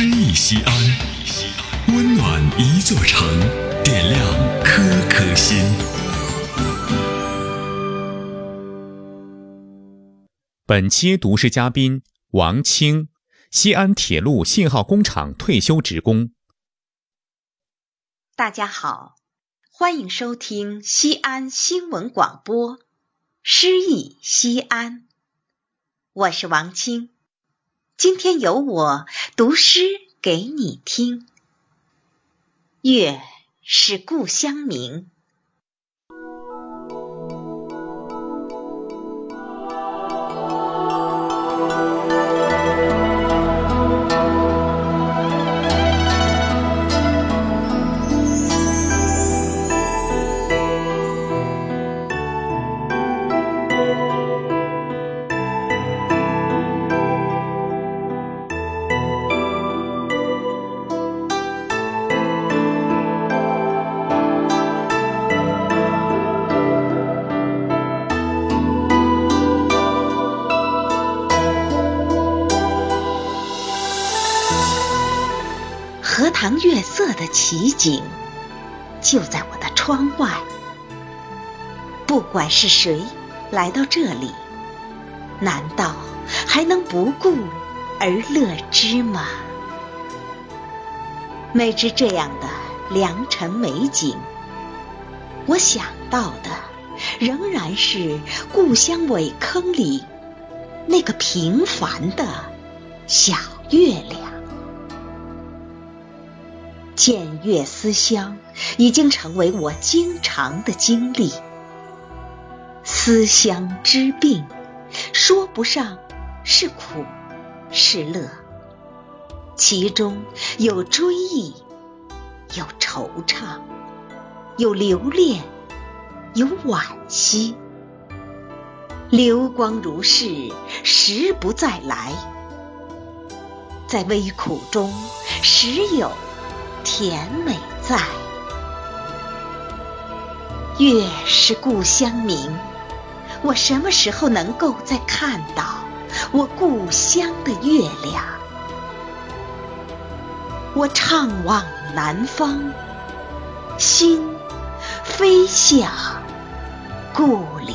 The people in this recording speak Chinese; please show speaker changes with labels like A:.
A: 诗意西安，温暖一座城，点亮颗颗心。
B: 本期读诗嘉宾王清，西安铁路信号工厂退休职工。
C: 大家好，欢迎收听西安新闻广播《诗意西安》，我是王清。今天由我读诗给你听。月是故乡明。荷塘月色的奇景就在我的窗外。不管是谁来到这里，难道还能不顾而乐之吗？每至这样的良辰美景，我想到的仍然是故乡苇坑里那个平凡的小月亮。见月思乡已经成为我经常的经历。思乡之病，说不上是苦是乐，其中有追忆，有惆怅，有留恋，有惋惜。流光如逝，时不再来，在微苦中，时有。甜美在，月是故乡明。我什么时候能够再看到我故乡的月亮？我怅望南方，心飞向故里。